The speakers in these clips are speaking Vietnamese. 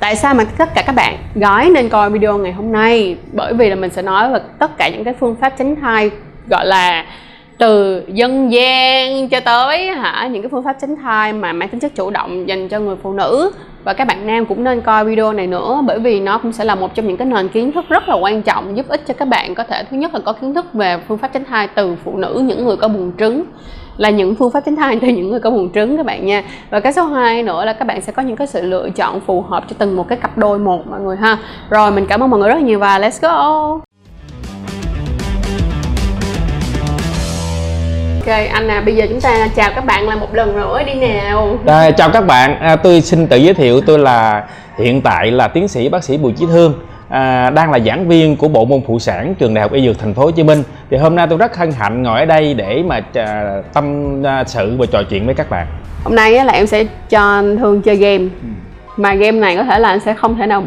tại sao mà tất cả các bạn gái nên coi video ngày hôm nay? Bởi vì là mình sẽ nói về tất cả những cái phương pháp tránh thai, gọi là từ dân gian cho tới, hả, những cái phương pháp tránh thai mà mang tính chất chủ động dành cho người phụ nữ. Và các bạn nam cũng nên coi video này nữa, bởi vì nó cũng sẽ là một trong những cái nền kiến thức rất là quan trọng, giúp ích cho các bạn có thể, thứ nhất là có kiến thức về phương pháp tránh thai từ phụ nữ, những người có buồng trứng là những phương pháp tránh thai cho những người có buồng trứng các bạn nha. Và cái số 2 nữa là các bạn sẽ có những cái sự lựa chọn phù hợp cho từng một cái cặp đôi một mọi người ha. Rồi mình cảm ơn mọi người rất nhiều và let's go. Ok anh à, bây giờ chúng ta chào các bạn lại một lần nữa đi nào. À, chào các bạn, à, tôi xin tự giới thiệu tôi là hiện tại là tiến sĩ bác sĩ Bùi Chí Thương à, đang là giảng viên của bộ môn phụ sản trường đại học y dược thành phố Hồ Chí Minh. Thì hôm nay tôi rất hân hạnh ngồi ở đây để mà à, tâm à, sự và trò chuyện với các bạn. Hôm nay á, là em sẽ cho anh Thương chơi game. Mà game này có thể là anh sẽ không thể nào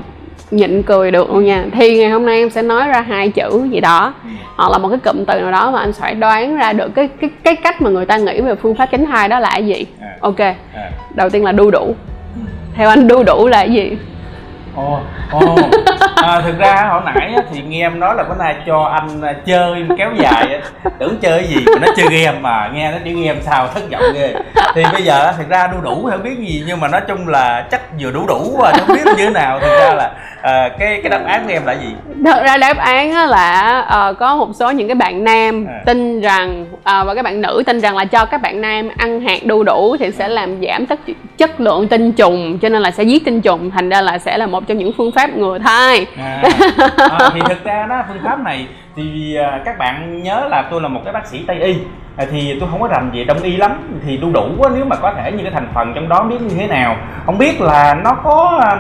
nhịn cười được luôn nha thì ngày hôm nay em sẽ nói ra hai chữ gì đó hoặc là một cái cụm từ nào đó mà anh phải đoán ra được cái cái cái cách mà người ta nghĩ về phương pháp tránh thai đó là cái gì À. ok À. đầu tiên là đu đủ theo anh đu đủ là cái gì ồ ồ. À, thực ra hồi nãy á, thì nghe em nói là bữa nay cho anh à, chơi kéo dài á, tưởng chơi gì mà nó chơi game mà nghe nó chơi game sao thất vọng ghê. Thì bây giờ á, thực ra đu đủ không biết gì nhưng mà nói chung là chắc vừa đủ đủ và không biết như thế nào. Thực ra là à, cái cái đáp án của em là gì? Thật ra đáp án á là ờ, có một số những cái bạn nam À. tin rằng ờ, và các bạn nữ tin rằng là cho các bạn nam ăn hạt đu đủ thì sẽ làm giảm chất chất lượng tinh trùng cho nên là sẽ giết tinh trùng thành ra là sẽ là một trong những phương pháp ngừa thai. À, à, thì thực ra đó phương pháp này thì à, các bạn nhớ là tôi là một cái bác sĩ tây y. À, thì tôi không có rành về đông y lắm thì đu đủ nếu mà có thể như cái thành phần trong đó biết như thế nào. Không biết là nó có à,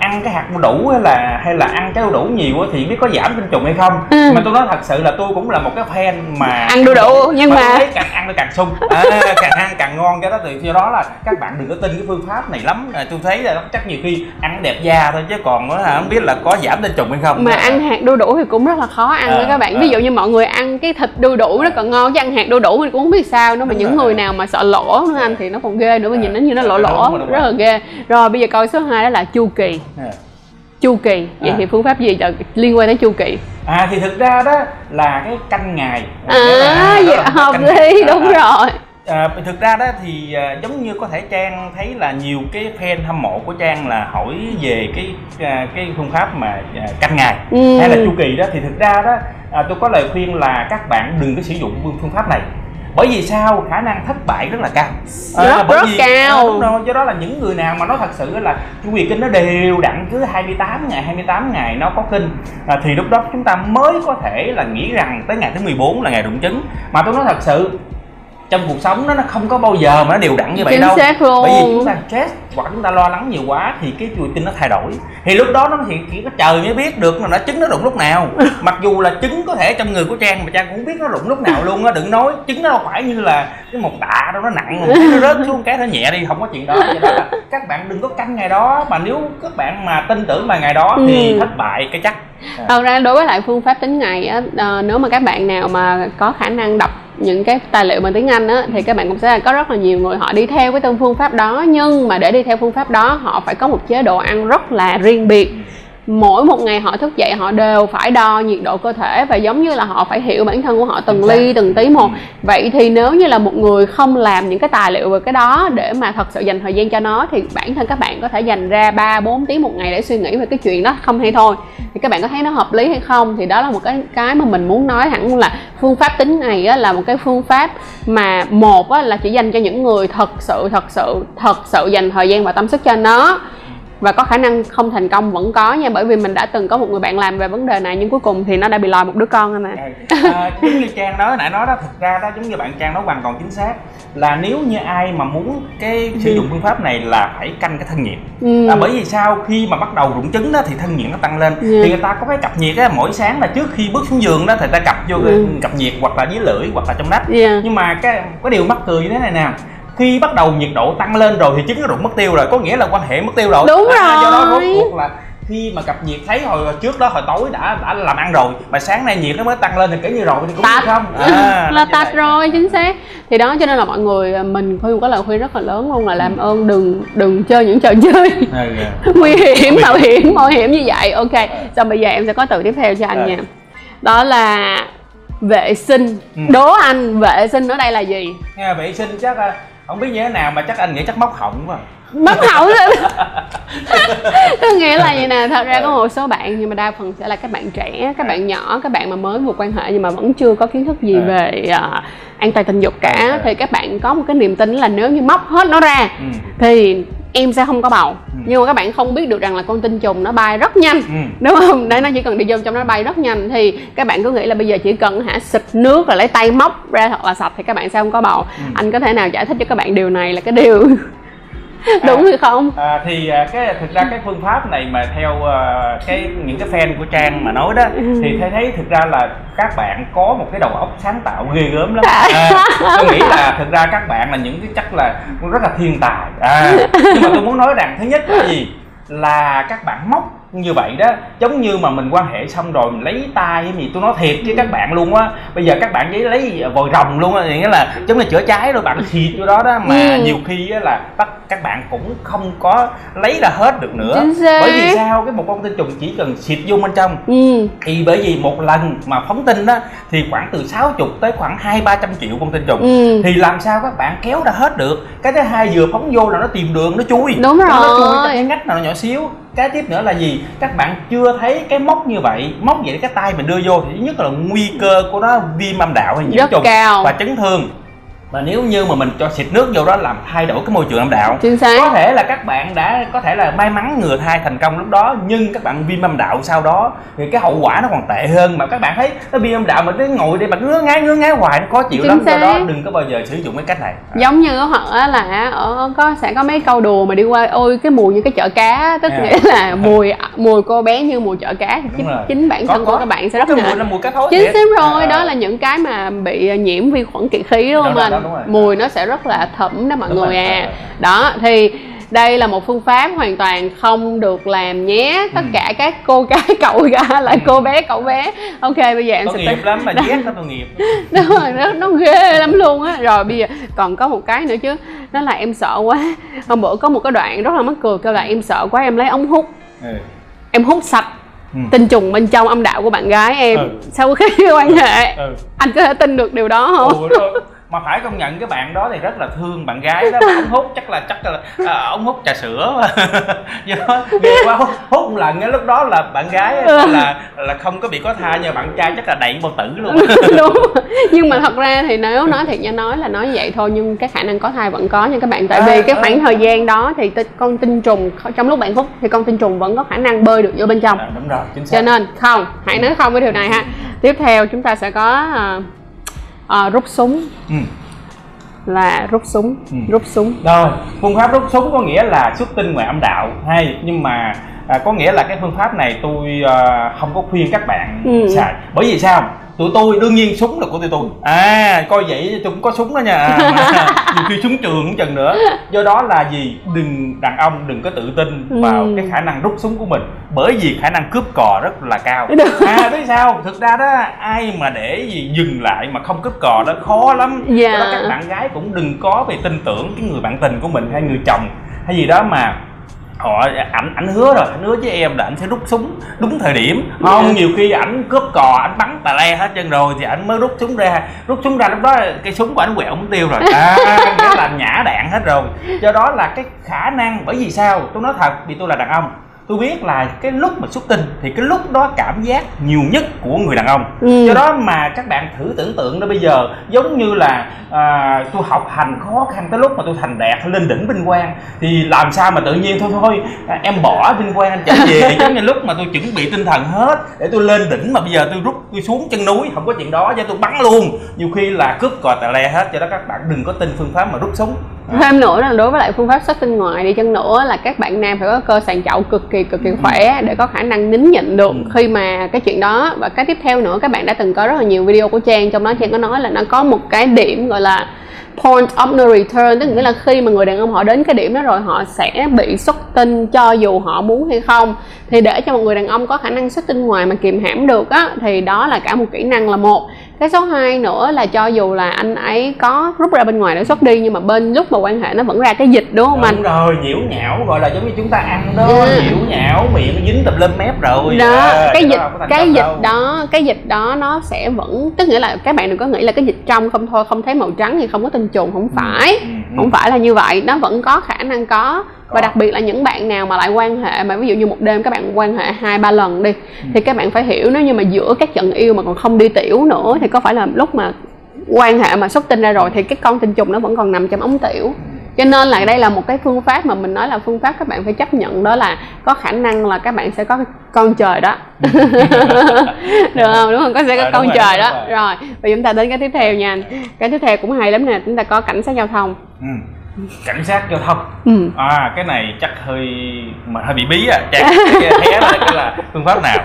ăn cái hạt đu đủ hay là hay là ăn cái đu đủ nhiều á thì biết có giảm tinh trùng hay không. Ừ. mà tôi nói thật sự là tôi cũng là một cái fan mà Ăn đu đủ, nhưng tôi mà- thấy càng ăn nó càng sung. À, càng ăn càng ngon cái đó từ do đó là các bạn đừng có tin cái phương pháp này lắm. À, tôi thấy là chắc nhiều khi ăn đẹp da thôi chứ còn á, không biết là có giảm tinh trùng hay không. Mà ăn hạt đu đủ thì cũng rất là khó ăn À, với các bạn. Ví à. dụ như mọi người ăn cái thịt đu đủ nó còn ngon chứ ăn hạt đu đủ mình cũng không biết sao nữa. Mà những người nào mà sợ lỗ nữa anh thì nó còn ghê nữa. Mình nhìn nó như nó lỗ Đúng lỗ đúng rất là ghê. Rồi bây giờ câu số 2 đó là chu kỳ À. chu kỳ. Vậy À. thì phương pháp gì? Là liên quan đến chu kỳ. À thì thực ra đó là cái canh ngày. À vậy là hợp lý đúng À, rồi. À, thực ra đó thì à, giống như có thể trang thấy là nhiều cái fan hâm mộ của trang là hỏi về cái à, cái phương pháp mà à, canh ngày Ừ. hay là chu kỳ đó. Thì thực ra đó à, tôi có lời khuyên là các bạn đừng có sử dụng phương pháp này bởi vì sao? Khả năng thất bại rất là cao. Rất- bởi rất vì, cao. à, đúng rồi do đó là những người nào mà nói thật sự là chu kỳ kinh nó đều đặn cứ 28 ngày 28 ngày nó có kinh à, thì lúc đó chúng ta mới có thể là nghĩ rằng tới ngày thứ 14 là ngày rụng trứng. Mà tôi nói thật sự trong cuộc sống nó nó không có bao giờ mà nó đều đặn như vậy Chính đâu. xác luôn. bởi vì chúng ta stress hoặc chúng ta lo lắng nhiều quá thì cái chùi tinh nó thay đổi. Thì lúc đó nó thì chỉ có trời mới biết được là nó trứng nó rụng lúc nào. Mặc dù là trứng có thể trong người của trang mà trang cũng biết nó rụng lúc nào luôn á đừng nói trứng nó đâu phải như là cái một tạ đâu nó nặng. Một cái nó rớt xuống cái nó nhẹ đi không có chuyện đó. Cho nên là các bạn đừng có canh ngày đó mà nếu các bạn mà tin tưởng vào ngày đó thì Ừ. thất bại cái chắc. Thật ra đối với lại phương pháp tính ngày á ờ, nếu mà các bạn nào mà có khả năng đọc những cái tài liệu bằng tiếng Anh á thì các bạn cũng sẽ có rất là nhiều người họ đi theo cái tên phương pháp đó. Nhưng mà để đi theo phương pháp đó họ phải có một chế độ ăn rất là riêng biệt. Mỗi một ngày họ thức dậy họ đều phải đo nhiệt độ cơ thể và giống như là họ phải hiểu bản thân của họ từng xác. ly từng tí một. Vậy thì nếu như là một người không làm những cái tài liệu về cái đó để mà thật sự dành thời gian cho nó thì bản thân các bạn có thể dành ra 3 4 tiếng một ngày để suy nghĩ về cái chuyện đó không hay thôi. Thì các bạn có thấy nó hợp lý hay không? Thì đó là một cái cái mà mình muốn nói hẳn là phương pháp tính này á, là một cái phương pháp mà một á, là chỉ dành cho những người thật sự thật sự thật sự dành thời gian và tâm sức cho nó và có khả năng không thành công vẫn có nha bởi vì mình đã từng có một người bạn làm về vấn đề này nhưng cuối cùng thì nó đã bị lòi một đứa con anh nè à, giống như trang nói nãy nói đó thực ra đó giống như bạn trang nói hoàn toàn chính xác là nếu như ai mà muốn cái sử dụng phương pháp này là phải canh cái thân nhiệt Ừ. à, bởi vì sao khi mà bắt đầu rụng trứng đó thì thân nhiệt nó tăng lên Yeah. thì người ta có cái cặp nhiệt á mỗi sáng là trước khi bước xuống giường đó thì ta cặp vô cái Ừ. cặp nhiệt hoặc là dưới lưỡi hoặc là trong nách Yeah. nhưng mà cái có điều mắc cười như thế này nè khi bắt đầu nhiệt độ tăng lên rồi thì trứng nó rụng mất tiêu rồi có nghĩa là quan hệ mất tiêu rồi. Đúng À, do đó rồi. rốt cuộc là khi mà cặp nhiệt thấy hồi, trước đó hồi tối đã đã làm ăn rồi mà sáng nay nhiệt nó mới tăng lên thì kể như rồi thì cũng Tạch. không? Là như tạch rồi chính xác. Thì đó cho nên là mọi người à, mình khuyên cái lời khuyên rất là lớn luôn là làm ơn đừng đừng chơi những trò chơi. Ừ, ừ. nguy hiểm mạo hiểm. mạo hiểm như vậy. Ok xong bây giờ em sẽ có từ tiếp theo cho anh Rồi. nha. Đó là vệ sinh. Ừ. đố anh vệ sinh ở đây là gì? Nghe vệ sinh chắc à, không biết như thế nào mà chắc anh nghĩ chắc móc họng quá mất hậu có nghĩa là vậy nè thật ra có một số bạn nhưng mà đa phần sẽ là các bạn trẻ các bạn nhỏ các bạn mà mới vừa quan hệ nhưng mà vẫn chưa có kiến thức gì À. về à, an toàn tình dục cả À. thì các bạn có một cái niềm tin là nếu như móc hết nó ra ừ. thì em sẽ không có bầu Ừ. nhưng mà các bạn không biết được rằng là con tinh trùng nó bay rất nhanh Ừ. đúng không đấy nó chỉ cần đi vô trong nó bay rất nhanh thì các bạn cứ nghĩ là bây giờ chỉ cần hả xịt nước rồi lấy tay móc ra thật là sạch thì các bạn sẽ không có bầu Ừ. anh có thể nào giải thích cho các bạn điều này là cái điều đúng hay không? À, thì à, cái thực ra cái phương pháp này mà theo à, cái những cái fan của trang mà nói đó thì thấy thấy thực ra là các bạn có một cái đầu óc sáng tạo ghê gớm lắm. À, tôi nghĩ là thực ra các bạn là những cái chắc là rất là thiên tài. À, nhưng mà tôi muốn nói rằng thứ nhất là gì? Là các bạn móc như vậy đó giống như mà mình quan hệ xong rồi mình lấy tay gì tôi nói thiệt với các bạn luôn á. Bây giờ các bạn chỉ lấy vòi rồng luôn á nghĩa là giống như chữa cháy rồi bạn xịt vô đó đó. Mà Ừ. nhiều khi á là tất các bạn cũng không có lấy ra hết được nữa. Bởi vì sao? Cái một con tinh trùng chỉ cần xịt vô bên trong. Ừ. Thì bởi vì một lần mà phóng tinh đó thì khoảng từ 60 tới khoảng hai ba trăm triệu con tinh trùng. Ừ. Thì làm sao các bạn kéo ra hết được? Cái thứ hai vừa phóng vô là nó tìm đường nó chui. Đúng nó rồi. chui trong cái ngách nào nó nhỏ xíu cái tiếp nữa là gì? Các bạn chưa thấy cái móc như vậy móc vậy cái tay mình đưa vô thì thứ nhất là nguy cơ của nó viêm âm đạo hay nhiễm trùng và chấn thương và nếu như mà mình cho xịt nước vô đó làm thay đổi cái môi trường âm đạo chính xác. có thể là các bạn đã có thể là may mắn ngừa thai thành công lúc đó nhưng các bạn viêm âm đạo sau đó thì cái hậu quả nó còn tệ hơn. Mà các bạn thấy nó viêm âm đạo mà nó ngồi đây bạn ngứa ngáy ngứa ngáy hoài nó khó chịu Chính lắm. Do đó xác. đừng có bao giờ sử dụng cái cách này. Giống như á là ở có sẽ có mấy câu đùa mà đi qua ôi cái mùi như cái chợ cá tức À. nghĩa là mùi mùi cô bé như mùi chợ cá. Thì chính, chính bản Có- thân của có. các bạn sẽ rất cái là mùi là mùi cá thối chính xác rồi À, đó là những cái mà bị nhiễm vi khuẩn kỵ khí đúng không anh đúng rồi. mùi nó sẽ rất là thẩm đó mọi Đúng người rồi. à đó thì đây là một phương pháp hoàn toàn không được làm nhé tất Ừ. cả các cô gái cậu ga lại cô bé cậu bé ok bây giờ em sẽ nghiệp lắm mà ghét nó tội nghiệp đúng rồi nó, nó ghê lắm luôn á rồi bây giờ còn có một cái nữa chứ đó là em sợ quá hôm bữa có một cái đoạn rất là mắc cười kêu là em sợ quá em lấy ống hút ừ. em hút sạch Ừ. tinh trùng bên trong âm đạo của bạn gái em Ừ. sau khi quan hệ ừ. anh có thể tin được điều đó không rồi, mà phải công nhận cái bạn đó thì rất là thương bạn gái đó. Mà ống hút chắc là chắc là à, ống hút trà sữa ghê quá hút, hút lần á. Lúc đó là bạn gái Ừ. là là không có bị có thai nhưng mà bạn trai chắc là đẩy bao tử luôn. Đúng. Nhưng mà thật ra thì nếu nói thiệt nha nói là nói vậy thôi nhưng cái khả năng có thai vẫn có nha các bạn. Tại À, vì cái à. khoảng thời gian đó thì con tinh trùng trong lúc bạn hút thì con tinh trùng vẫn có khả năng bơi được vô bên trong. À, đúng rồi chính xác. cho nên không hãy nói không với điều này ha. Tiếp theo chúng ta sẽ có à, à, rút súng ừ. là rút súng Ừ. rút súng Rồi, phương pháp rút súng có nghĩa là xuất tinh ngoài âm đạo hay nhưng mà à, có nghĩa là cái phương pháp này tôi à, không có khuyên các bạn Ừ. xài. Bởi vì sao? Tụi tôi đương nhiên súng là của tụi tôi. À, coi vậy tôi cũng có súng đó nha. À, nhiều khi súng trường cũng chừng nữa. Do đó là gì? Đừng đàn ông đừng có tự tin vào Ừ. cái khả năng rút súng của mình bởi vì khả năng cướp cò rất là cao. À, biết sao? Thực ra đó ai mà để gì dừng lại mà không cướp cò đó khó lắm. Dạ. Do đó các bạn gái cũng đừng có về tin tưởng cái người bạn tình của mình hay người chồng hay gì đó mà họ ảnh ảnh hứa rồi ảnh hứa với em là ảnh sẽ rút súng đúng thời điểm. Không Dạ. nhiều khi ảnh cướp cò ảnh bắn tà le hết trơn rồi thì ảnh mới rút súng ra. Rút súng ra lúc đó cây súng của ảnh quẹo mất tiêu rồi. À nghĩa là nhả đạn hết rồi. Do đó là cái khả năng bởi vì sao? Tôi nói thật vì tôi là đàn ông tôi biết là cái lúc mà xuất tinh thì cái lúc đó cảm giác nhiều nhất của người đàn ông. Ừ. do đó mà các bạn thử tưởng tượng đó bây giờ giống như là à, tôi học hành khó khăn tới lúc mà tôi thành đạt lên đỉnh vinh quang thì làm sao mà tự nhiên thôi thôi à, em bỏ vinh quang trở về giống như lúc mà tôi chuẩn bị tinh thần hết để tôi lên đỉnh mà bây giờ tôi rút tôi xuống chân núi không có chuyện đó cho tôi bắn luôn. Nhiều khi là cướp cò tà le hết cho đó các bạn đừng có tin phương pháp mà rút súng thêm nữa là đối với lại phương pháp xuất tinh ngoài đi chăng nữa là các bạn nam phải có cơ sàn chậu cực kỳ cực kỳ Ừ. khỏe để có khả năng nín nhịn được Ừ. khi mà cái chuyện đó và cái tiếp theo nữa các bạn đã từng có rất là nhiều video của Trang trong đó Trang có nói là nó có một cái điểm gọi là point of no return tức nghĩa là khi mà người đàn ông họ đến cái điểm đó rồi họ sẽ bị xuất tinh cho dù họ muốn hay không thì để cho một người đàn ông có khả năng xuất tinh ngoài mà kìm hãm được á thì đó là cả một kỹ năng là một cái số 2 nữa là cho dù là anh ấy có rút ra bên ngoài để xuất đi nhưng mà bên lúc mà quan hệ nó vẫn ra cái dịch đúng không anh đúng rồi nhiễu nhão gọi là giống như chúng ta ăn đó Ừ. nhiễu nhão miệng nó dính tùm lum mép rồi đó À, cái dịch có thành cái dịch đâu. đó cái dịch đó nó sẽ vẫn tức nghĩa là các bạn đừng có nghĩ là cái dịch trong không thôi không thấy màu trắng thì không có tinh trùng không phải Ừ, ừ. không phải là như vậy nó vẫn có khả năng có và đặc biệt là những bạn nào mà lại quan hệ mà ví dụ như một đêm các bạn quan hệ hai ba lần đi Ừ. thì các bạn phải hiểu nếu như mà giữa các trận yêu mà còn không đi tiểu nữa thì có phải là lúc mà quan hệ mà xuất tinh ra rồi thì cái con tinh trùng nó vẫn còn nằm trong ống tiểu. Cho nên là đây là một cái phương pháp mà mình nói là phương pháp các bạn phải chấp nhận đó là có khả năng là các bạn sẽ có con trời đó. Được không? Đúng không? Có sẽ có đúng con rồi, trời đó. rồi. rồi và chúng ta đến cái tiếp theo nha. Cái tiếp theo cũng hay lắm nè chúng ta có cảnh sát giao thông. Ừ. cảnh sát giao thông ừ. à cái này chắc hơi mà hơi bị bí à chắc hé là cái là phương pháp nào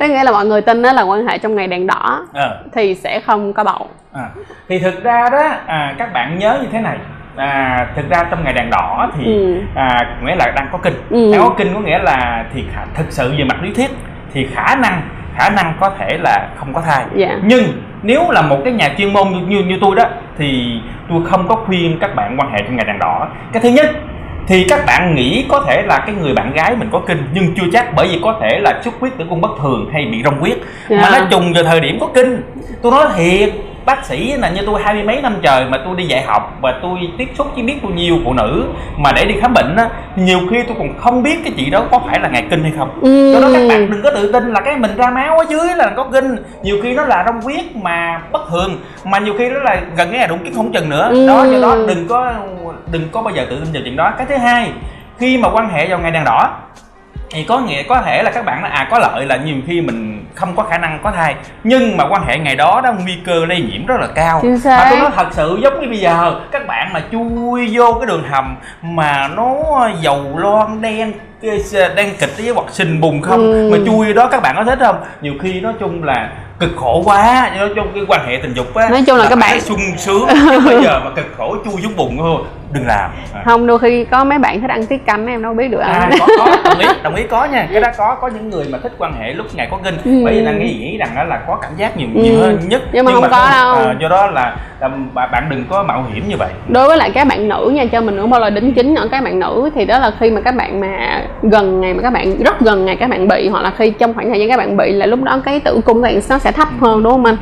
à, nghĩa là mọi người tin đó là quan hệ trong ngày đèn đỏ ờ. thì sẽ không có bầu À, thì thực ra đó à, các bạn nhớ như thế này à, thực ra trong ngày đèn đỏ thì Ừ. à, nghĩa là đang có kinh Ừ. đang có kinh có nghĩa là thì thực sự về mặt lý thuyết thì khả năng khả năng có thể là không có thai Dạ. nhưng nếu là một cái nhà chuyên môn như, như như tôi đó thì tôi không có khuyên các bạn quan hệ trong ngày đèn đỏ cái thứ nhất thì các bạn nghĩ có thể là cái người bạn gái mình có kinh nhưng chưa chắc bởi vì có thể là xuất huyết tử cung bất thường hay bị rong huyết Dạ. mà nó trùng vào thời điểm có kinh tôi nói thiệt bác sĩ là như tôi hai mươi mấy năm trời mà tôi đi dạy học và tôi tiếp xúc với biết bao nhiêu phụ nữ mà để đi khám bệnh á nhiều khi tôi còn không biết cái chị đó có phải là ngày kinh hay không Ừ. do đó các bạn đừng có tự tin là cái mình ra máu ở dưới là có kinh nhiều khi nó là rong huyết mà bất thường mà nhiều khi nó là gần cái ngày đụng kiến không chừng nữa Ừ. đó do đó đừng có đừng có bao giờ tự tin vào chuyện đó cái thứ hai khi mà quan hệ vào ngày đèn đỏ thì có nghĩa có thể là các bạn nói à có lợi là nhiều khi mình không có khả năng có thai nhưng mà quan hệ ngày đó đó nguy cơ lây nhiễm rất là cao. Mà tôi nói thật sự giống như bây giờ các bạn mà chui vô cái đường hầm mà nó dầu loang đen đen kịch với hoặc sình bùn không Ừ. mà chui đó các bạn có thích không? Nhiều khi nói chung là cực khổ quá nói chung cái quan hệ tình dục á Nói chung là các phải bạn- sung sướng. Chứ bây giờ mà cực khổ chui xuống bùn thôi đừng làm. À. không đôi khi có mấy bạn thích ăn tiết canh em đâu biết được À, có có. Đồng ý đồng ý có nha. Cái đó có có những người mà thích quan hệ lúc ngày có kinh Ừ. bởi vì là nghĩ nghĩ rằng đó là có cảm giác nhiều Ừ. nhiều hơn nhất. Nhưng mà không có đâu. à, do đó là, là bạn đừng có mạo hiểm như vậy. Đối với lại các bạn nữ nha cho mình nữa bao lời đính chính ở các bạn nữ thì đó là khi mà các bạn mà gần ngày mà các bạn rất gần ngày các bạn bị hoặc là khi trong khoảng thời gian các bạn bị là lúc đó cái tử cung của bạn nó sẽ thấp hơn đúng không anh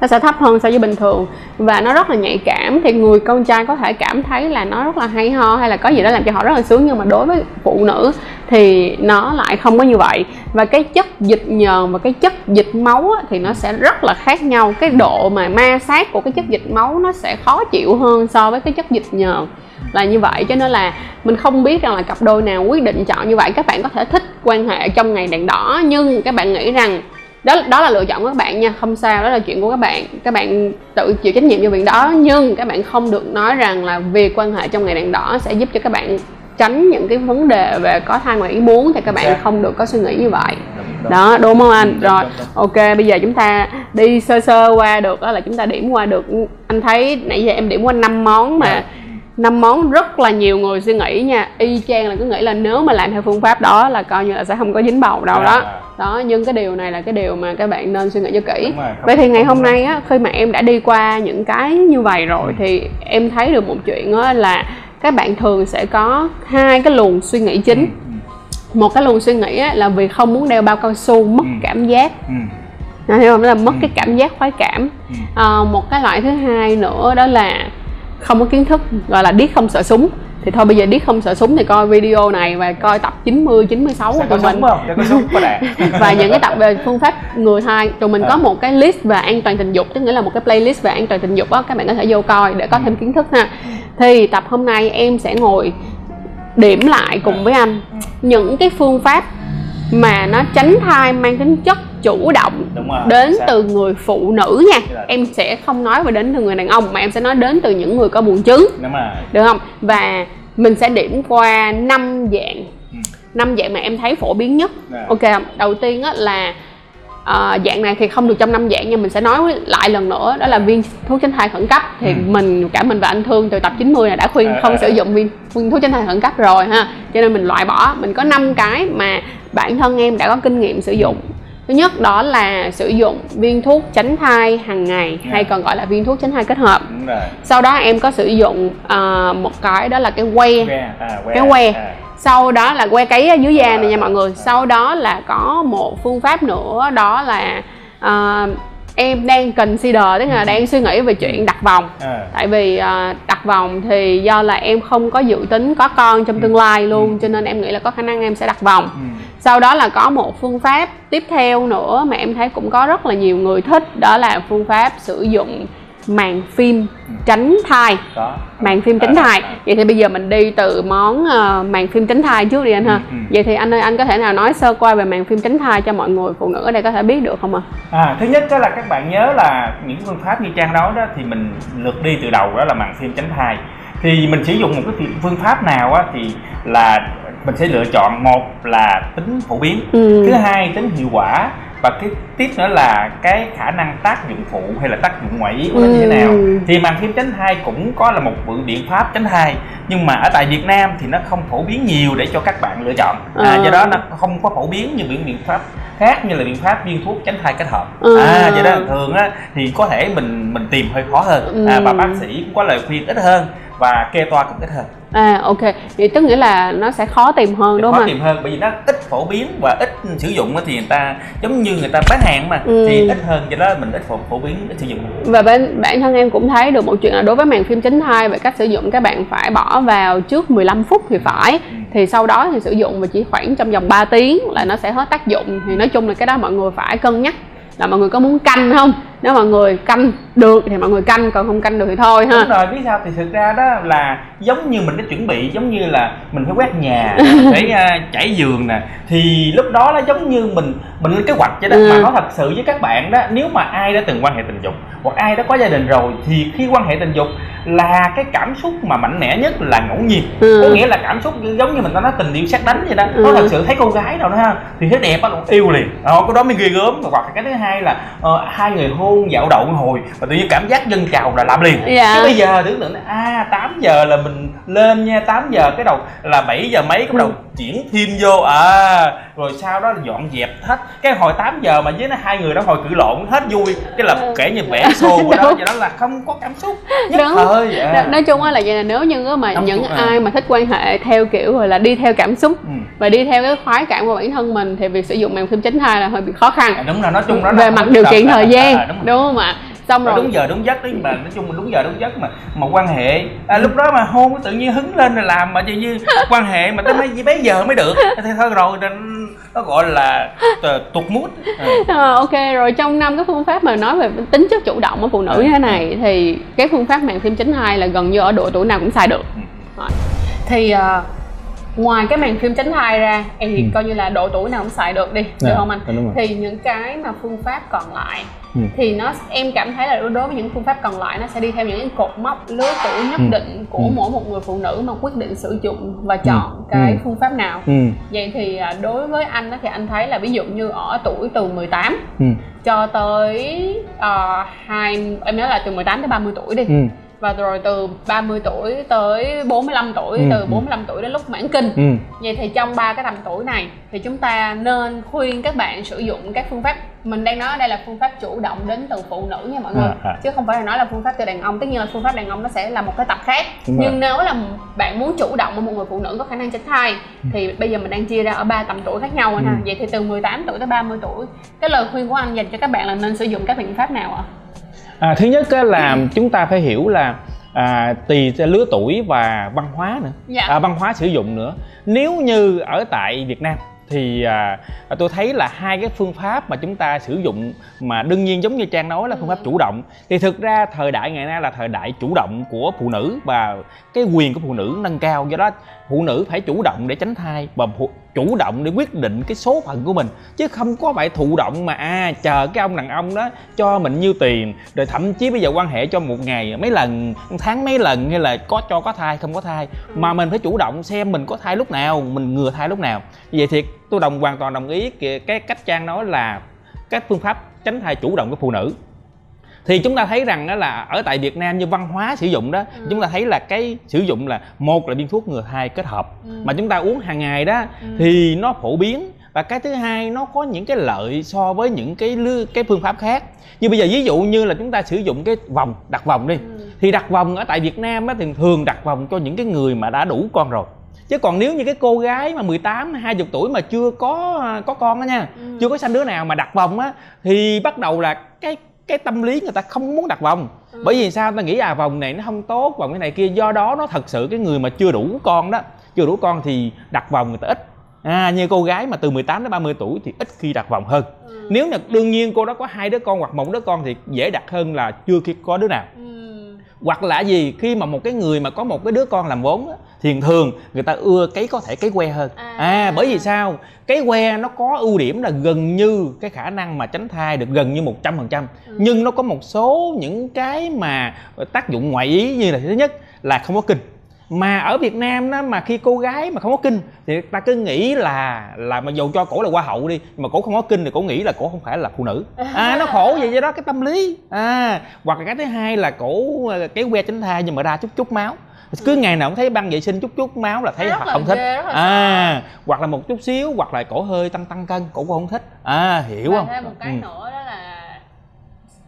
nó sẽ thấp hơn so với bình thường. Và nó rất là nhạy cảm. Thì người con trai có thể cảm thấy là nó rất là hay ho hay là có gì đó làm cho họ rất là sướng. Nhưng mà đối với phụ nữ thì nó lại không có như vậy. Và cái chất dịch nhờn và cái chất dịch máu á, thì nó sẽ rất là khác nhau. Cái độ mà ma sát của cái chất dịch máu nó sẽ khó chịu hơn so với cái chất dịch nhờn. Là như vậy. Cho nên là mình không biết rằng là cặp đôi nào quyết định chọn như vậy. Các bạn có thể thích quan hệ trong ngày đèn đỏ. Nhưng các bạn nghĩ rằng đó đó là lựa chọn của các bạn nha không sao đó là chuyện của các bạn. Các bạn tự chịu trách nhiệm cho việc đó nhưng các bạn không được nói rằng là việc quan hệ trong ngày đèn đỏ sẽ giúp cho các bạn tránh những cái vấn đề về có thai ngoài ý muốn thì các bạn Xác. không được có suy nghĩ như vậy. Đó đúng không anh? Đúng, rồi đúng, ok bây giờ chúng ta đi sơ sơ qua được đó là chúng ta điểm qua được. Anh thấy nãy giờ em điểm qua năm món mà Dạ. Năm món rất là nhiều người suy nghĩ nha y chang là cứ nghĩ là nếu mà làm theo phương pháp đó là coi như là sẽ không có dính bầu đâu đó À. đó nhưng cái điều này là cái điều mà các bạn nên suy nghĩ cho kỹ rồi, vậy thì ngày hôm nay á khi mà em đã đi qua những cái như vậy rồi thì em thấy được một chuyện á là các bạn thường sẽ có hai cái luồng suy nghĩ chính một cái luồng suy nghĩ á, là vì không muốn đeo bao cao su mất Ừ. cảm giác ừ. Hiểu không? Đó là mất Ừ. cái cảm giác khoái cảm Ừ. à, một cái loại thứ hai nữa đó là không có kiến thức gọi là điếc không sợ súng. Thì thôi bây giờ điếc không sợ súng thì coi video này và coi tập 90, 96 của sẽ có tụi mình. không? Sẽ có súng có và những cái tập về phương pháp người thai tụi mình có À. một cái list về an toàn tình dục tức nghĩa là một cái playlist về an toàn tình dục đó các bạn có thể vô coi để có thêm kiến thức ha. Thì tập hôm nay em sẽ ngồi điểm lại cùng với anh. Những cái phương pháp mà nó tránh thai mang tính chất chủ động đến sao? từ người phụ nữ nha Dạ. em sẽ không nói về đến từ người đàn ông mà em sẽ nói đến từ những người có buồng trứng được không và mình sẽ điểm qua năm dạng Ừ. năm dạng mà em thấy phổ biến nhất Dạ. ok không đầu tiên á là ờ, dạng này thì không được trong năm dạng nhưng mình sẽ nói lại lần nữa đó là viên thuốc tránh thai khẩn cấp thì Ừ. mình cả mình và anh thương từ tập 90 này đã khuyên À, không à, sử à. dụng viên, viên thuốc tránh thai khẩn cấp rồi ha cho nên mình loại bỏ mình có năm cái mà bản thân em đã có kinh nghiệm sử dụng thứ nhất đó là sử dụng viên thuốc tránh thai hàng ngày hay Dạ. còn gọi là viên thuốc tránh thai kết hợp đúng rồi sau đó em có sử dụng ờ, một cái đó là cái que que à, que cái que. à. sau đó là que cấy ở dưới da này nha À, mọi người à. sau đó là có một phương pháp nữa đó là ờ, em đang consider tức là đang suy nghĩ về chuyện đặt vòng. À. tại vì ờ, đặt vòng thì do là em không có dự tính có con trong tương lai luôn cho nên em nghĩ là có khả năng em sẽ đặt vòng. Ừ. sau đó là có một phương pháp tiếp theo nữa mà em thấy cũng có rất là nhiều người thích đó là phương pháp sử dụng màng phim tránh thai có màng phim tránh À, thai à. vậy thì bây giờ mình đi từ món ờ, màng phim tránh thai trước đi anh ha Ừ, ừ. vậy thì anh ơi anh có thể nào nói sơ qua về màng phim tránh thai cho mọi người phụ nữ ở đây có thể biết được không ạ À, thứ nhất đó là các bạn nhớ là những phương pháp như Trang nói đó thì mình lượt đi từ đầu đó là màng phim tránh thai thì mình sử dụng một cái phương- phương pháp nào á thì là mình sẽ lựa chọn một là tính phổ biến Ừ. thứ hai tính hiệu quả và cái tiếp nữa là cái khả năng tác dụng phụ hay là tác dụng ngoại ý của nó như thế nào Ừ. thì màng phim tránh thai cũng có là một biện- pháp tránh thai nhưng mà ở tại Việt Nam thì nó không phổ biến nhiều để cho các bạn lựa chọn à, Ờ. do đó nó không có phổ biến như những biện pháp khác như là biện pháp viên thuốc tránh thai kết hợp Ừ. à do đó thường á thì có thể mình mình tìm hơi khó hơn à, Ừ. và bác sĩ cũng có lời khuyên ít hơn và kê toa cũng ít hơn. À ok. Vậy tức nghĩa là nó sẽ khó tìm hơn đúng khó không tìm hơn bởi vì nó ít phổ biến và ít sử dụng thì người ta giống như người ta bán hàng mà Ừ. thì ít hơn do đó mình ít phổ, phổ biến ít sử dụng. Và bên bản thân em cũng thấy được một chuyện là đối với màng phim tránh thai về cách sử dụng các bạn phải bỏ vào trước 15 phút thì phải. Ừ. thì sau đó thì sử dụng và chỉ khoảng trong vòng 3 tiếng là nó sẽ hết tác dụng. Thì nói chung là cái đó mọi người phải cân nhắc. Là mọi người có muốn canh không nếu mọi người canh được thì mọi người canh còn không canh được thì thôi ha. Đúng rồi biết sao? Thì thực ra đó là giống như mình đã chuẩn bị giống như là mình phải quét nhà phải uh, chảy giường nè. Thì lúc đó nó giống như mình mình lên kế hoạch cho đó. Ừ. mà nói thật sự với các bạn đó nếu mà ai đã từng quan hệ tình dục hoặc ai đã có gia đình rồi thì khi quan hệ tình dục là cái cảm xúc mà mạnh mẽ nhất là ngẫu nhiên. Ừ. có nghĩa là cảm xúc giống như mình ta nói tình yêu sát đánh vậy đó. Ừ. nó thật sự thấy cô gái đâu đó ha thì thấy đẹp á yêu liền. Ờ, cái đó mới ghê gớm. Hoặc cái thứ hai là ờ, hai người hôn dạo đậu một hồi và tự nhiên cảm giác dâng trào là làm liền Dạ. chứ bây giờ tưởng tượng à 8 giờ là mình lên nha 8 giờ cái đầu là 7 giờ mấy cái đầu chuyển phim vô à rồi sau đó là dọn dẹp hết cái hồi 8 giờ mà với nó hai người đó hồi cự lộn hết vui cái là kể như vẽ xô của đó Đúng. vậy đó là không có cảm xúc nhất Đúng. thời à. Nói- nói chung á là vậy là nếu như mà Cảm những à. ai mà thích quan hệ theo kiểu gọi là đi theo cảm xúc Ừ. và đi theo cái khoái cảm của bản thân mình thì việc sử dụng màng phim tránh thai là hơi bị khó khăn À, đúng rồi nói chung đó về là mặt điều kiện là- thời gian à, đúng, đúng không ạ xong rồi đúng giờ đúng giấc đấy mà nói chung là đúng giờ đúng giấc mà mà quan hệ à, lúc đó mà hôn tự nhiên hứng lên rồi làm mà tự như quan hệ mà tới mấy mấy giờ mới được thì thôi rồi nó, nó gọi là t- tuột mút à. Ờ, ok rồi trong năm cái phương pháp mà nói về tính chất chủ động của phụ nữ như thế này thì cái phương pháp màng phim tránh thai là gần như ở độ tuổi nào cũng xài được Ừ. Rồi. thì ờ, ngoài cái màng phim tránh thai ra em thì Ừ. coi như là độ tuổi nào cũng xài được đi được Dạ, không anh thì những cái mà phương pháp còn lại Ừ. thì nó em cảm thấy là đối với những phương pháp còn lại nó sẽ đi theo những cái cột mốc lứa tuổi nhất Ừ. định của Ừ. mỗi một người phụ nữ mà quyết định sử dụng và chọn cái Ừ. phương pháp nào ừ vậy thì à, đối với anh đó thì anh thấy là ví dụ như ở tuổi từ 18 ừ cho tới uh, hai em nhớ là từ 18 tới 30 tuổi đi ừ và rồi từ 30 tuổi tới 45 tuổi Ừ, từ ừ. 45 tuổi đến lúc mãn kinh. Ừ. Vậy thì trong ba cái tầm tuổi này thì chúng ta nên khuyên các bạn sử dụng các phương pháp. Mình đang nói ở đây là phương pháp chủ động đến từ phụ nữ nha mọi người. À, à. chứ không phải là nói là phương pháp từ đàn ông. Tất nhiên là phương pháp đàn ông nó sẽ là một cái tập khác. Đúng rồi. nhưng nếu là bạn muốn chủ động ở một người phụ nữ có khả năng tránh thai thì bây giờ mình đang chia ra ở ba tầm tuổi khác nhau anh ha. Ừ. vậy thì từ 18 tuổi tới 30 tuổi cái lời khuyên của anh dành cho các bạn là nên sử dụng các biện pháp nào ạ? À, thứ nhất á, là chúng ta phải hiểu là à, tùy lứa tuổi và văn hóa nữa Dạ. à, văn hóa sử dụng nữa nếu như ở tại Việt Nam thì à, tôi thấy là hai cái phương pháp mà chúng ta sử dụng mà đương nhiên giống như trang nói là phương pháp Ừ. chủ động thì thực ra thời đại ngày nay là thời đại chủ động của phụ nữ và cái quyền của phụ nữ nâng cao do đó phụ nữ phải chủ động để tránh thai và phụ, chủ động để quyết định cái số phận của mình chứ không có phải thụ động mà à chờ cái ông đàn ông đó cho mình nhiêu tiền rồi thậm chí bây giờ quan hệ cho một ngày mấy lần tháng mấy lần hay là có cho có thai không có thai mà mình phải chủ động xem mình có thai lúc nào mình ngừa thai lúc nào. Vậy thì tôi đồng hoàn toàn đồng ý cái cái cách trang nói là các phương pháp tránh thai chủ động của phụ nữ thì chúng ta thấy rằng đó là ở tại Việt Nam như văn hóa sử dụng đó Ừ. chúng ta thấy là cái sử dụng là một là viên thuốc ngừa thai kết hợp Ừ. mà chúng ta uống hàng ngày đó Ừ. thì nó phổ biến và cái thứ hai nó có những cái lợi so với những cái cái phương pháp khác như bây giờ ví dụ như là chúng ta sử dụng cái vòng đặt vòng đi Ừ. thì đặt vòng ở tại Việt Nam á thì thường đặt vòng cho những cái người mà đã đủ con rồi chứ còn nếu như cái cô gái mà 18 20 tuổi mà chưa có có con đó nha Ừ. chưa có sanh đứa nào mà đặt vòng á thì bắt đầu là cái cái tâm lý người ta không muốn đặt vòng. Ừ. bởi vì sao? Ta nghĩ à vòng này nó không tốt vòng cái này kia. Do đó nó thật sự cái người mà chưa đủ con đó chưa đủ con thì đặt vòng người ta ít. À như cô gái mà từ 18 đến 30 tuổi thì ít khi đặt vòng hơn. Ừ. nếu là đương nhiên cô đó có hai đứa con hoặc một đứa con thì dễ đặt hơn là chưa khi có đứa nào. Ừ. hoặc là gì? Khi mà một cái người mà có một cái đứa con làm vốn á, thì thường người ta ưa cái có thể cái que hơn À. à bởi vì sao cái que nó có ưu điểm là gần như cái khả năng mà tránh thai được gần như một trăm phần trăm Ừ. nhưng nó có một số những cái mà tác dụng ngoại ý như là thứ nhất là không có kinh mà ở Việt Nam đó mà khi cô gái mà không có kinh thì ta cứ nghĩ là là mà dù cho cổ là hoa hậu đi mà cổ không có kinh thì cổ nghĩ là cổ không phải là phụ nữ. À nó khổ vậy do đó cái tâm lý. À hoặc là cái thứ hai là cổ ờ, cái que tránh thai nhưng mà ra chút chút máu. Cứ ngày nào cũng thấy băng vệ sinh chút chút máu là thấy không thích. ghê, à hoặc là một chút xíu hoặc là cổ hơi tăng tăng cân cổ cũng không thích. À hiểu và không? thêm một cái Ừ. nữa đó là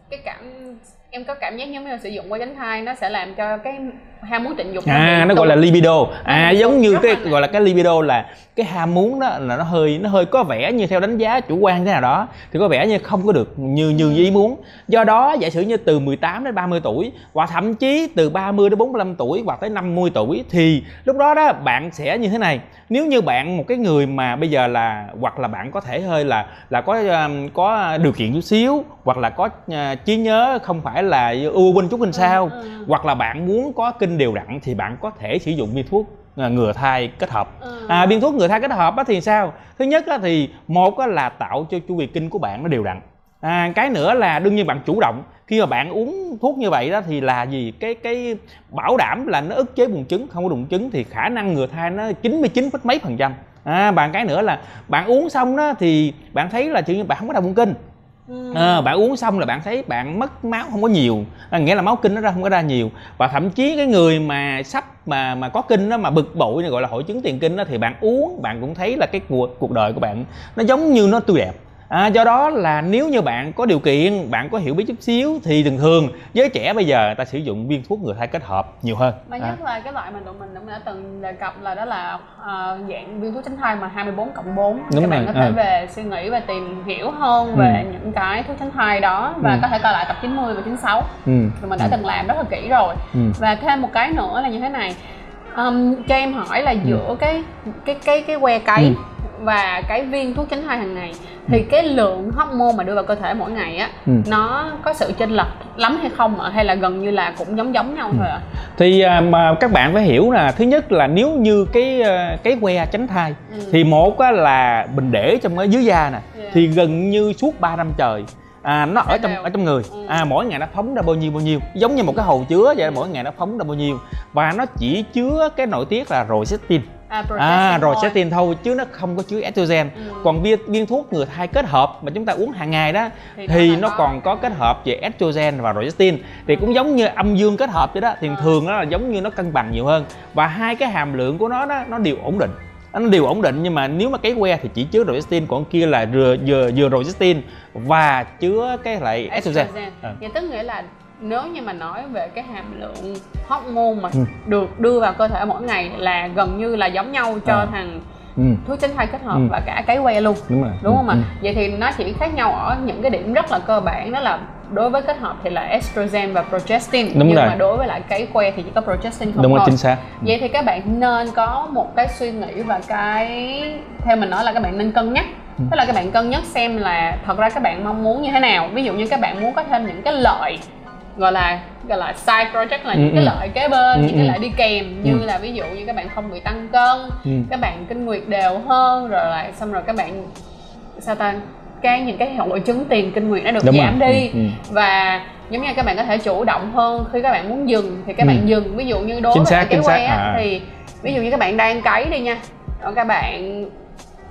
cái cảm em có cảm giác giống như là sử dụng qua tránh thai nó sẽ làm cho cái ham muốn tình dục à nó gọi là libido. À Ừ, giống như cái gọi là cái libido là cái ham muốn đó là nó hơi nó hơi có vẻ như theo đánh giá chủ quan thế nào đó thì có vẻ như không có được như như ý muốn. Do đó giả sử như từ 18 đến 30 tuổi hoặc thậm chí từ 30 đến 45 tuổi hoặc tới 50 tuổi thì lúc đó đó bạn sẽ như thế này. Nếu như bạn một cái người mà bây giờ là hoặc là bạn có thể hơi là là có um, có điều kiện chút xíu hoặc là có uh, trí nhớ không phải là ưu binh chút hình sao ừ. hoặc là bạn muốn có kinh đều đặn thì bạn có thể sử dụng viên thuốc à, ngừa thai kết hợp. Ừ. à, viên thuốc ngừa thai kết hợp á thì sao? Thứ nhất á thì một á là tạo cho chu kỳ kinh của bạn nó đều đặn. À, cái nữa là đương nhiên bạn chủ động. Khi mà bạn uống thuốc như vậy đó thì là gì? Cái cái bảo đảm là nó ức chế buồng trứng không có bùng trứng thì khả năng ngừa thai nó 99 phẩy mấy phần trăm. À, bạn cái nữa là bạn uống xong đó thì bạn thấy là nhiên bạn không có đau bụng kinh Ừ. à, bạn uống xong là bạn thấy bạn mất máu không có nhiều. À, nghĩa là máu kinh nó ra không có ra nhiều. Và thậm chí cái người mà sắp mà mà có kinh đó mà bực bội này gọi là hội chứng tiền kinh đó thì bạn uống bạn cũng thấy là cái cuộc cuộc đời của bạn nó giống như nó tươi đẹp. À, do đó là nếu như bạn có điều kiện bạn có hiểu biết chút xíu thì thường thường giới trẻ bây giờ ta sử dụng viên thuốc ngừa thai kết hợp nhiều hơn mà à. nhất là cái loại mà tụi mình cũng đã từng đề cập là đó là ờ, dạng viên thuốc tránh thai mà 24 cộng 4 Đúng các bạn rồi, có thể ừ. về suy nghĩ và tìm hiểu hơn về những cái thuốc tránh thai đó và Ừ. có thể coi lại tập 90 và 96 ừ. tụi mình đã từng làm rất là kỹ rồi Ừ. và thêm một cái nữa là như thế này um, cho em hỏi là giữa cái cái cái cái que cấy Ừ. và cái viên thuốc tránh thai hàng ngày thì cái lượng hormone mà đưa vào cơ thể mỗi ngày á Ừ. nó có sự chênh lệch lắm hay không ạ hay là gần như là cũng giống giống Ừ. nhau thôi ạ thì à, mà các bạn phải hiểu là thứ nhất là nếu như cái à, cái que tránh thai Ừ. thì một á, là mình để trong cái dưới da nè Yeah. thì gần như suốt 3 năm trời à, nó ở Sẽ trong ở trong người Ừ. à mỗi ngày nó phóng ra bao nhiêu bao nhiêu giống như một cái hồ chứa vậy mỗi ngày nó phóng ra bao nhiêu và nó chỉ chứa cái nội tiết là progestin à, à progestin thôi. progestin thôi chứ nó không có chứa estrogen Ừ. còn viên viên thuốc ngừa thai kết hợp mà chúng ta uống hàng ngày đó Thì thì, nó nó còn có kết hợp về estrogen và progestin thì cũng giống như âm dương kết hợp vậy đó thì Ừ. thường nó là giống như nó cân bằng nhiều hơn và hai cái hàm lượng của nó đó nó đều ổn định nó đều ổn định nhưng mà nếu mà cái que thì chỉ chứa progestin còn kia là vừa vừa vừa progestin và chứa cái lại estrogen estrogen Ừ. vậy tức nghĩa là nếu như mà nói về cái hàm lượng hormone mà Ừ. được đưa vào cơ thể mỗi ngày là gần như là giống nhau cho À. thằng ừ, thuốc tránh thai kết hợp Ừ. và cả cái que luôn. Đúng rồi. Đúng không ạ? Ừ, vậy thì nó chỉ khác nhau ở những cái điểm rất là cơ bản đó là đối với kết hợp thì là estrogen và progestin. Đúng nhưng rồi. mà đối với lại cái que thì chỉ có progestin không đúng rồi chính xác. Vậy thì các bạn nên có một cái suy nghĩ và cái theo mình nói là các bạn nên cân nhắc. Ừ. tức là các bạn cân nhắc xem là thật ra các bạn mong muốn như thế nào. Ví dụ như các bạn muốn có thêm những cái lợi gọi là gọi là side project là Ừ, những cái ừ. lợi kế bên Ừ, những cái ừ. lợi đi kèm như Ừ. là ví dụ như các bạn không bị tăng cân các bạn kinh nguyệt đều hơn rồi lại xong rồi các bạn sao ta cái những cái hội chứng tiền kinh nguyệt nó được Đúng rồi. giảm đi Ừ, ừ. và giống như các bạn có thể chủ động hơn khi các bạn muốn dừng thì các Ừ. bạn dừng ví dụ như đối Chính với xác, cái á, À. thì ví dụ như các bạn đang cấy đi nha rồi các bạn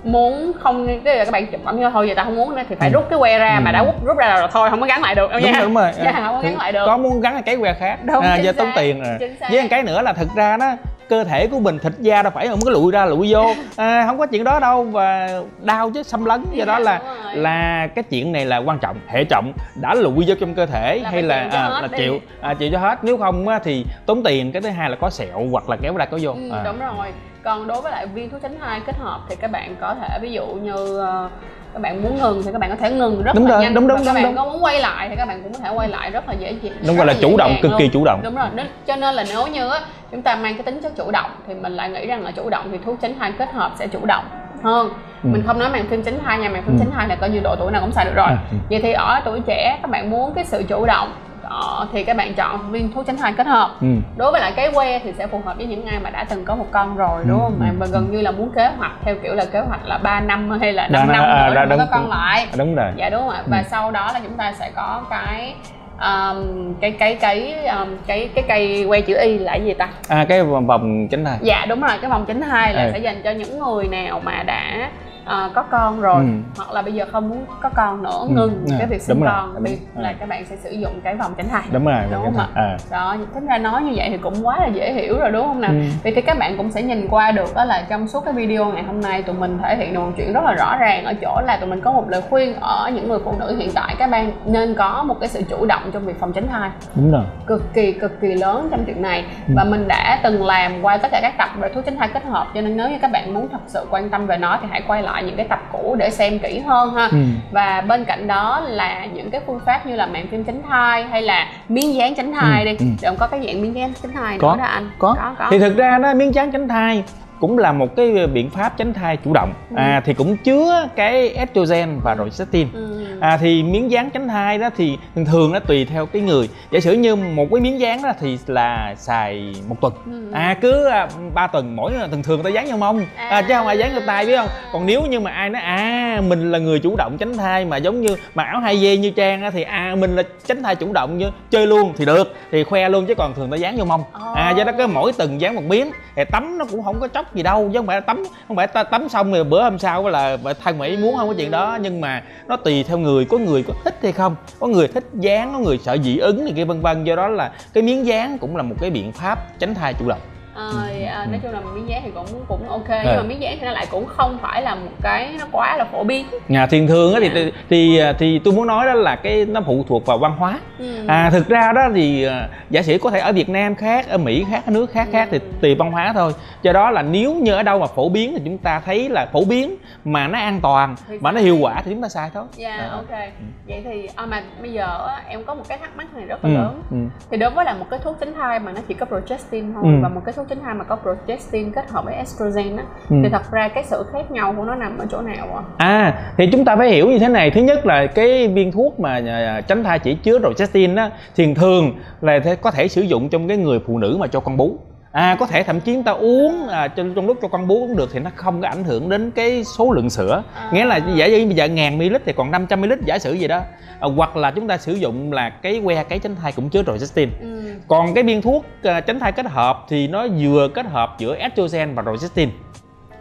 muốn không tức là các bạn chụp như thôi giờ tao không muốn nữa thì phải Ừ. rút cái que ra Ừ. mà đã rút rút ra rồi thôi không có gắn lại được đâu đúng, nha. đúng rồi. Dạ, không có gắn lại được. có muốn gắn cái que khác. Đúng, à, do tốn tiền rồi. với cái nữa là thực ra đó cơ thể của mình thịt da đâu phải không có lụi ra lụi vô. À, không có chuyện đó đâu và đau chứ xâm lấn. Do đó Dạ, là là cái chuyện này là quan trọng hệ trọng đã lụi vô trong cơ thể Là hay là à, là đi. chịu à, chịu cho hết. Nếu không á, thì tốn tiền cái thứ hai là có sẹo hoặc là kéo ra có vô. Ừ, à. đúng rồi còn đối với lại viên thuốc tránh thai kết hợp thì các bạn có thể ví dụ như ờ, các bạn muốn ngừng thì các bạn có thể ngừng rất Đúng là rồi, nhanh đúng, đúng, và các đúng, bạn đúng. có muốn quay lại thì các bạn cũng có thể quay lại rất là dễ dàng đúng gọi là chủ động cực luôn. kỳ chủ động đúng rồi nên, cho nên là nếu như á, chúng ta mang cái tính chất chủ động thì mình lại nghĩ rằng là chủ động thì thuốc tránh thai kết hợp sẽ chủ động hơn Ừ. mình không nói màng phim tránh thai nha màng phim Ừ. tránh thai là coi như độ tuổi nào cũng xài được rồi ừ. vậy thì ở tuổi trẻ các bạn muốn cái sự chủ động ờ, thì các bạn chọn viên thuốc tránh thai kết hợp. Ừ. đối với lại cái que thì sẽ phù hợp với những ai mà đã từng có một con rồi đúng Ừ, không ừ, mà gần như là muốn kế hoạch theo kiểu là kế hoạch là 3 năm hay là 5 Đó, năm à, nữa có con lại. À, đúng rồi. Dạ đúng không ạ và Ừ. sau đó là chúng ta sẽ có cái um, cái cái cái um, cái cái cây que chữ y là cái gì ta? À cái vòng tránh thai dạ đúng rồi cái vòng tránh thai là Ừ. sẽ dành cho những người nào mà đã ờ, có con rồi Ừ. hoặc là bây giờ không muốn có con nữa Ừ. ngừng À, cái việc sinh đúng con thì Đúng. là À. các bạn sẽ sử dụng cái vòng tránh thai đúng rồi Đúng không thai. à. đó tính ra nói như vậy thì cũng quá là dễ hiểu rồi đúng không nào Ừ. vậy thì các bạn cũng sẽ nhìn qua được đó là trong suốt cái video ngày hôm nay tụi mình thể hiện được một chuyện rất là rõ ràng ở chỗ là tụi mình có một lời khuyên ở những người phụ nữ hiện tại các bạn nên có một cái sự chủ động trong việc phòng tránh thai đúng rồi cực kỳ cực kỳ lớn trong chuyện này Ừ. và mình đã từng làm qua tất cả các tập về thuốc tránh thai kết hợp cho nên nếu như các bạn muốn thật sự quan tâm về nó thì hãy quay lại những cái tập cũ để xem kỹ hơn ha ừ. và bên cạnh đó là những cái phương pháp như là mạng phim tránh thai hay là miếng dán tránh thai Ừ, đi ừ. Đừng có cái dạng miếng dán tránh thai có nữa đó anh có. có, có. thì thực ra đó miếng dán tránh thai cũng là một cái biện pháp tránh thai chủ động. Ừ. à thì cũng chứa cái estrogen và progestin ừ. à thì miếng dán tránh thai đó thì thường thường nó tùy theo cái người. Giả sử như một cái miếng dán đó thì là xài một tuần. Ừ. à cứ à, ba tuần mỗi thường thường người ta dán vô mông. À, chứ không ai dán vô tay biết không? Còn nếu như mà ai nói à mình là người chủ động tránh thai mà giống như mà áo hai dê như trang á thì à mình là tránh thai chủ động như chơi luôn thì được. Thì khoe luôn chứ còn thường ta dán vô mông. À do đó cứ mỗi tuần dán một miếng thì tắm nó cũng không có gì đâu, chứ không phải là tắm, không phải ta tắm xong rồi bữa hôm sau là thay mỹ muốn không có chuyện đó. Nhưng mà nó tùy theo người, có người có thích hay không, có người thích dán có người sợ dị ứng này kia, vân vân. Do đó là cái miếng dán cũng là một cái biện pháp tránh thai chủ động. Ờ, à, nói chung là miếng dán thì cũng cũng ok Ừ. nhưng mà miếng dán thì nó lại cũng không phải là một cái nó quá là phổ biến nhà thiền thường á thì, Dạ. thì thì thì tôi muốn nói đó là cái nó phụ thuộc vào văn hóa ừ. à thực ra đó thì à, giả sử có thể ở Việt Nam khác ở Mỹ khác ở nước khác khác thì Ừ. tùy văn hóa thôi do đó là nếu như ở đâu mà phổ biến thì chúng ta thấy là phổ biến mà nó an toàn Thì mà nó hiệu quả thì chúng ta xài thôi Dạ Đó. ok Vậy thì à, mà bây giờ em có một cái thắc mắc này rất là ừ, lớn ừ. Thì đối với là một cái thuốc tránh thai mà nó chỉ có progestin thôi Ừ. Và một cái thuốc tránh thai mà có progestin kết hợp với estrogen á Ừ. Thì thật ra cái sự khác nhau của nó nằm ở chỗ nào ạ? À thì chúng ta phải hiểu như thế này Thứ nhất là cái viên thuốc mà à, tránh thai chỉ chứa progestin á Thì thường là có thể sử dụng trong cái người phụ nữ mà cho con bú À có thể thậm chí chúng ta uống à, trong, trong lúc cho con bú cũng được thì nó không có ảnh hưởng đến cái số lượng sữa. À. Nghĩa là giả như bây giờ ngàn ml thì còn 500 ml giả sử gì đó. À, Hoặc là chúng ta sử dụng là cái que cái tránh thai cũng chứa progestin Ừ. còn cái viên thuốc à, tránh thai kết hợp thì nó vừa kết hợp giữa estrogen và progestin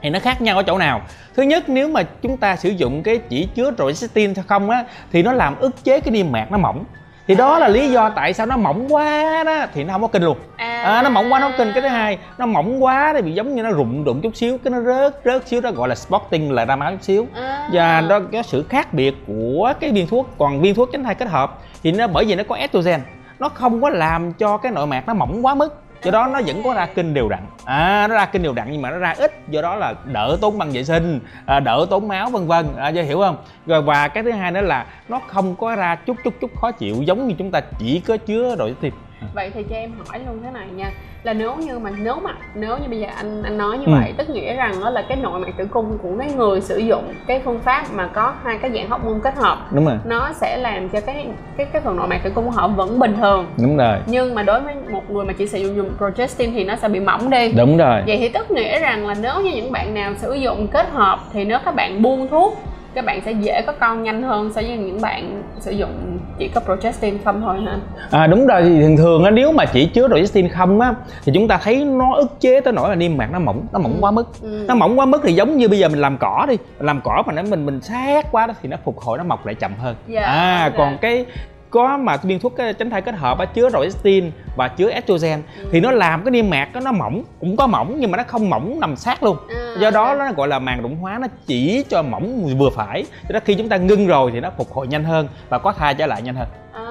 thì nó khác nhau ở chỗ nào? Thứ nhất nếu mà chúng ta sử dụng cái chỉ chứa progestin thôi không á thì nó làm ức chế cái niêm mạc nó mỏng thì đó là lý do tại sao nó mỏng quá đó. Thì nó không có kinh luôn. À, nó mỏng quá nó không kinh. Cái thứ hai nó mỏng quá thì bị giống như nó rụng rụng chút xíu. Cái nó rớt rớt xíu đó gọi là spotting là ra máu chút xíu. À. và nó có sự khác biệt của cái viên thuốc còn viên thuốc tránh thai kết hợp thì nó bởi vì nó có estrogen nó không có làm cho cái nội mạc nó mỏng quá mức do đó nó vẫn có ra kinh đều đặn. À nó ra kinh đều đặn nhưng mà nó ra ít do đó là đỡ tốn băng vệ sinh à, đỡ tốn máu vân vân. À, do hiểu không? Rồi và cái thứ hai nữa là nó không có ra chút chút chút khó chịu giống như chúng ta chỉ có chứa rồi tim vậy thì cho em hỏi luôn thế này nha là nếu như mà nếu mà nếu như bây giờ anh anh nói như Ừ. vậy tức nghĩa rằng đó là cái nội mạc tử cung của cái người sử dụng cái phương pháp mà có hai cái dạng hormone kết hợp. Đúng rồi. Nó sẽ làm cho cái cái cái phần nội mạc tử cung của họ vẫn bình thường. Đúng rồi. Nhưng mà đối với một người mà chỉ sử dụng dùng progestin thì nó sẽ bị mỏng đi. Đúng rồi. Vậy thì tức nghĩa rằng là nếu như những bạn nào sử dụng kết hợp thì nếu các bạn buông thuốc các bạn sẽ dễ có con nhanh hơn so với những bạn sử dụng chỉ có progestin không thôi hả À, đúng rồi thì thường thường á nếu mà chỉ chứa progestin không á thì chúng ta thấy nó ức chế tới nỗi là niêm mạc nó mỏng nó mỏng quá mức Ừ. nó mỏng quá mức thì giống như bây giờ mình làm cỏ đi làm cỏ mà nó mình mình sát quá đó thì nó phục hồi nó mọc lại chậm hơn Dạ, à ok. còn cái có mà viên thuốc cái tránh thai kết hợp á chứa progestin và chứa estrogen Ừ. thì nó làm cái niêm mạc đó nó mỏng cũng có mỏng nhưng mà nó không mỏng nằm sát luôn À, do đó ok. nó gọi là màng rụng hóa nó chỉ cho mỏng vừa phải cho đó khi chúng ta ngưng rồi thì nó phục hồi nhanh hơn và có thai trở lại nhanh hơn à,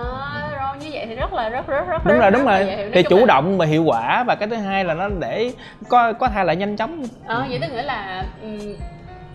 rồi như vậy thì rất là rất rất rất đúng rất, rồi đúng là rồi thì chủ là- động và hiệu quả và cái thứ hai là nó để có có thai lại nhanh chóng Ờ, vậy tức nghĩa là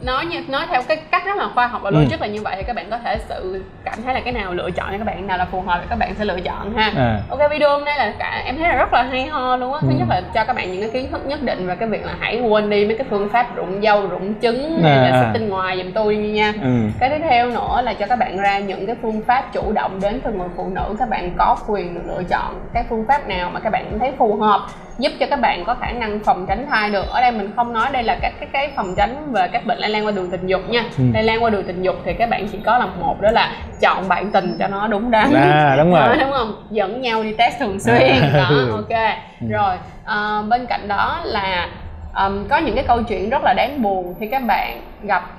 nói như nói theo cái cách rất là khoa học và Ừ. logic là như vậy thì các bạn có thể sự cảm thấy là cái nào lựa chọn cho các bạn nào là phù hợp thì các bạn sẽ lựa chọn ha à. ok video hôm nay là cả em thấy là rất là hay ho luôn á thứ Ừ. nhất là cho các bạn những cái kiến thức nhất định về cái việc là hãy quên đi mấy cái phương pháp rụng dâu rụng trứng hay À, là à. tinh ngoài giùm tôi nha ừ. cái tiếp theo nữa là cho các bạn ra những cái phương pháp chủ động đến từ người phụ nữ các bạn có quyền được lựa chọn cái phương pháp nào mà các bạn thấy phù hợp giúp cho các bạn có khả năng phòng tránh thai được. Ở đây mình không nói đây là các cái cái phòng tránh về các bệnh lây lan qua đường tình dục nha. Ừ. lây lan qua đường tình dục thì các bạn chỉ có là một đó là chọn bạn tình cho nó đúng đắn. À, đúng rồi. Đó, đúng không? Dẫn nhau đi test thường xuyên. À. đó ok. Rồi à, bên cạnh đó là ừm, có những cái câu chuyện rất là đáng buồn khi các bạn gặp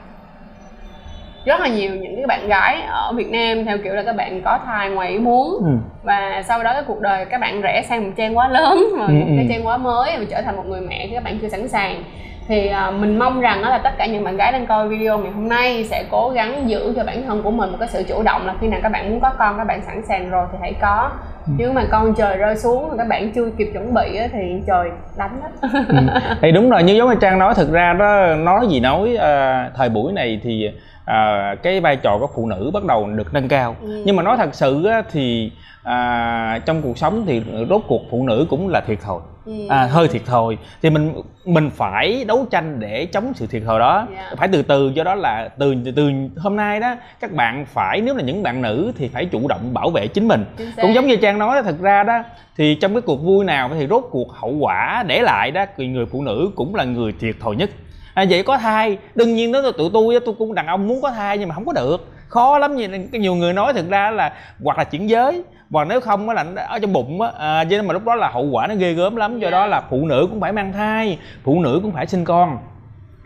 rất là nhiều những cái bạn gái ở Việt Nam theo kiểu là các bạn có thai ngoài ý muốn Ừ. và sau đó cái cuộc đời các bạn rẽ sang một trang quá lớn và Ừ, một cái ừ. trang quá mới và trở thành một người mẹ khi các bạn chưa sẵn sàng thì à, mình mong rằng đó là tất cả những bạn gái đang coi video ngày hôm nay sẽ cố gắng giữ cho bản thân của mình một cái sự chủ động là khi nào các bạn muốn có con các bạn sẵn sàng rồi thì hãy có Ừ. chứ mà con trời rơi xuống mà các bạn chưa kịp chuẩn bị á, thì trời đánh hết Ừ. thì đúng rồi như giống như trang nói thực ra đó nói gì nói à, thời buổi này thì à, cái vai trò của phụ nữ bắt đầu được nâng cao. Ừ. nhưng mà nói thật sự á, thì à, trong cuộc sống thì rốt cuộc phụ nữ cũng là thiệt thòi. Ừ. à, hơi thiệt thòi. Thì mình mình phải đấu tranh để chống sự thiệt thòi đó. Dạ. phải từ từ do đó là từ từ hôm nay đó các bạn phải nếu là những bạn nữ thì phải chủ động bảo vệ chính mình. Chính cũng giống như trang nói thật ra đó thì trong cái cuộc vui nào thì rốt cuộc hậu quả để lại đó thì người phụ nữ cũng là người thiệt thòi nhất à, vậy có thai. Đương nhiên đó là tụi tôi tôi cũng đàn ông muốn có thai nhưng mà không có được. Khó lắm như cái nhiều người nói thực ra là hoặc là chuyển giới và nếu không á là ở trong bụng á. À, cho nên mà lúc đó là hậu quả nó ghê gớm lắm. Do đó là phụ nữ cũng phải mang thai phụ nữ cũng phải sinh con.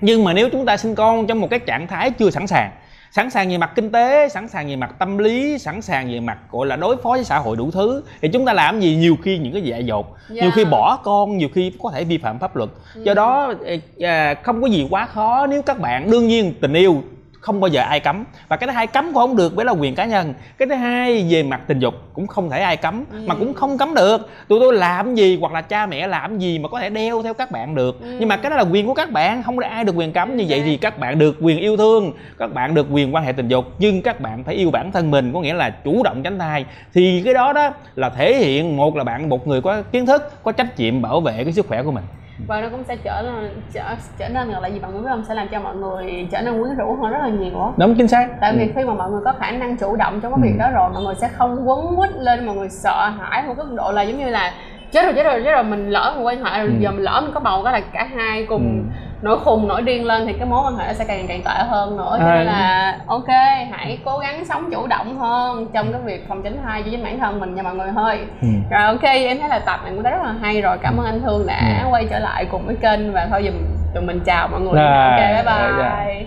Nhưng mà nếu chúng ta sinh con trong một cái trạng thái chưa sẵn sàng sẵn sàng về mặt kinh tế sẵn sàng về mặt tâm lý sẵn sàng về mặt gọi là đối phó với xã hội đủ thứ. Thì chúng ta làm gì? Nhiều khi những cái dại dột nhiều Dạ. khi bỏ con nhiều khi có thể vi phạm pháp luật. Do đó à, không có gì quá khó. Nếu các bạn đương nhiên tình yêu không bao giờ ai cấm. Và cái thứ hai cấm cũng không được bởi là quyền cá nhân. Cái thứ hai về mặt tình dục cũng không thể ai cấm mà cũng không cấm được. Tụi tôi làm gì hoặc là cha mẹ làm gì mà có thể đeo theo các bạn được. Nhưng mà cái đó là quyền của các bạn không ai được quyền cấm. Như vậy thì các bạn được quyền yêu thương các bạn được quyền quan hệ tình dục. Nhưng các bạn phải yêu bản thân mình có nghĩa là chủ động tránh thai. Thì cái đó đó là thể hiện một là bạn một người có kiến thức có trách nhiệm bảo vệ cái sức khỏe của mình và nó cũng sẽ trở nên trở trở nên gọi là gì bạn? Biết không? Sẽ làm cho mọi người trở nên quyến rũ hơn rất là nhiều á. Đúng chính xác. Tại vì Ừ. khi mà mọi người có khả năng chủ động trong cái việc đó rồi mọi người sẽ không quấn quýt lên mọi người sợ hãi một cái độ là giống như là chết rồi chết rồi chết rồi mình lỡ một quan hệ rồi Ừ. giờ mình lỡ mình có bầu cái là cả hai cùng nổi khùng nổi điên lên thì cái mối quan hệ nó sẽ càng càng tệ hơn nữa cho À. nên là ok hãy cố gắng sống chủ động hơn trong cái việc phòng tránh thai cho chính bản thân mình nha mọi người hơi Ừ. rồi ok em thấy là tập này cũng đã rất là hay rồi cảm ơn anh thương đã Ừ. quay trở lại cùng với kênh và thôi dùm tụi mình chào mọi người Rồi, ok bye rồi, bye rồi.